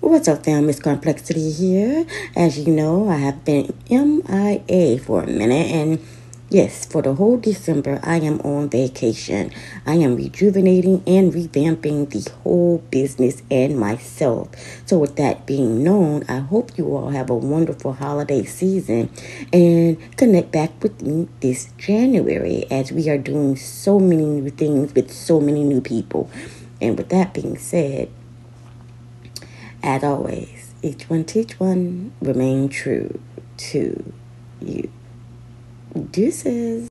What's up, fam? It's Complexity here. As you know, I have been MIA for a minute, and yes, for the whole December, I am on vacation. I am rejuvenating and revamping the whole business and myself. So, with that being known, I hope you all have a wonderful holiday season and connect back with me this January as we are doing so many new things with so many new people. And with that being said, as always, each one teach one, remain true to you. Deuces.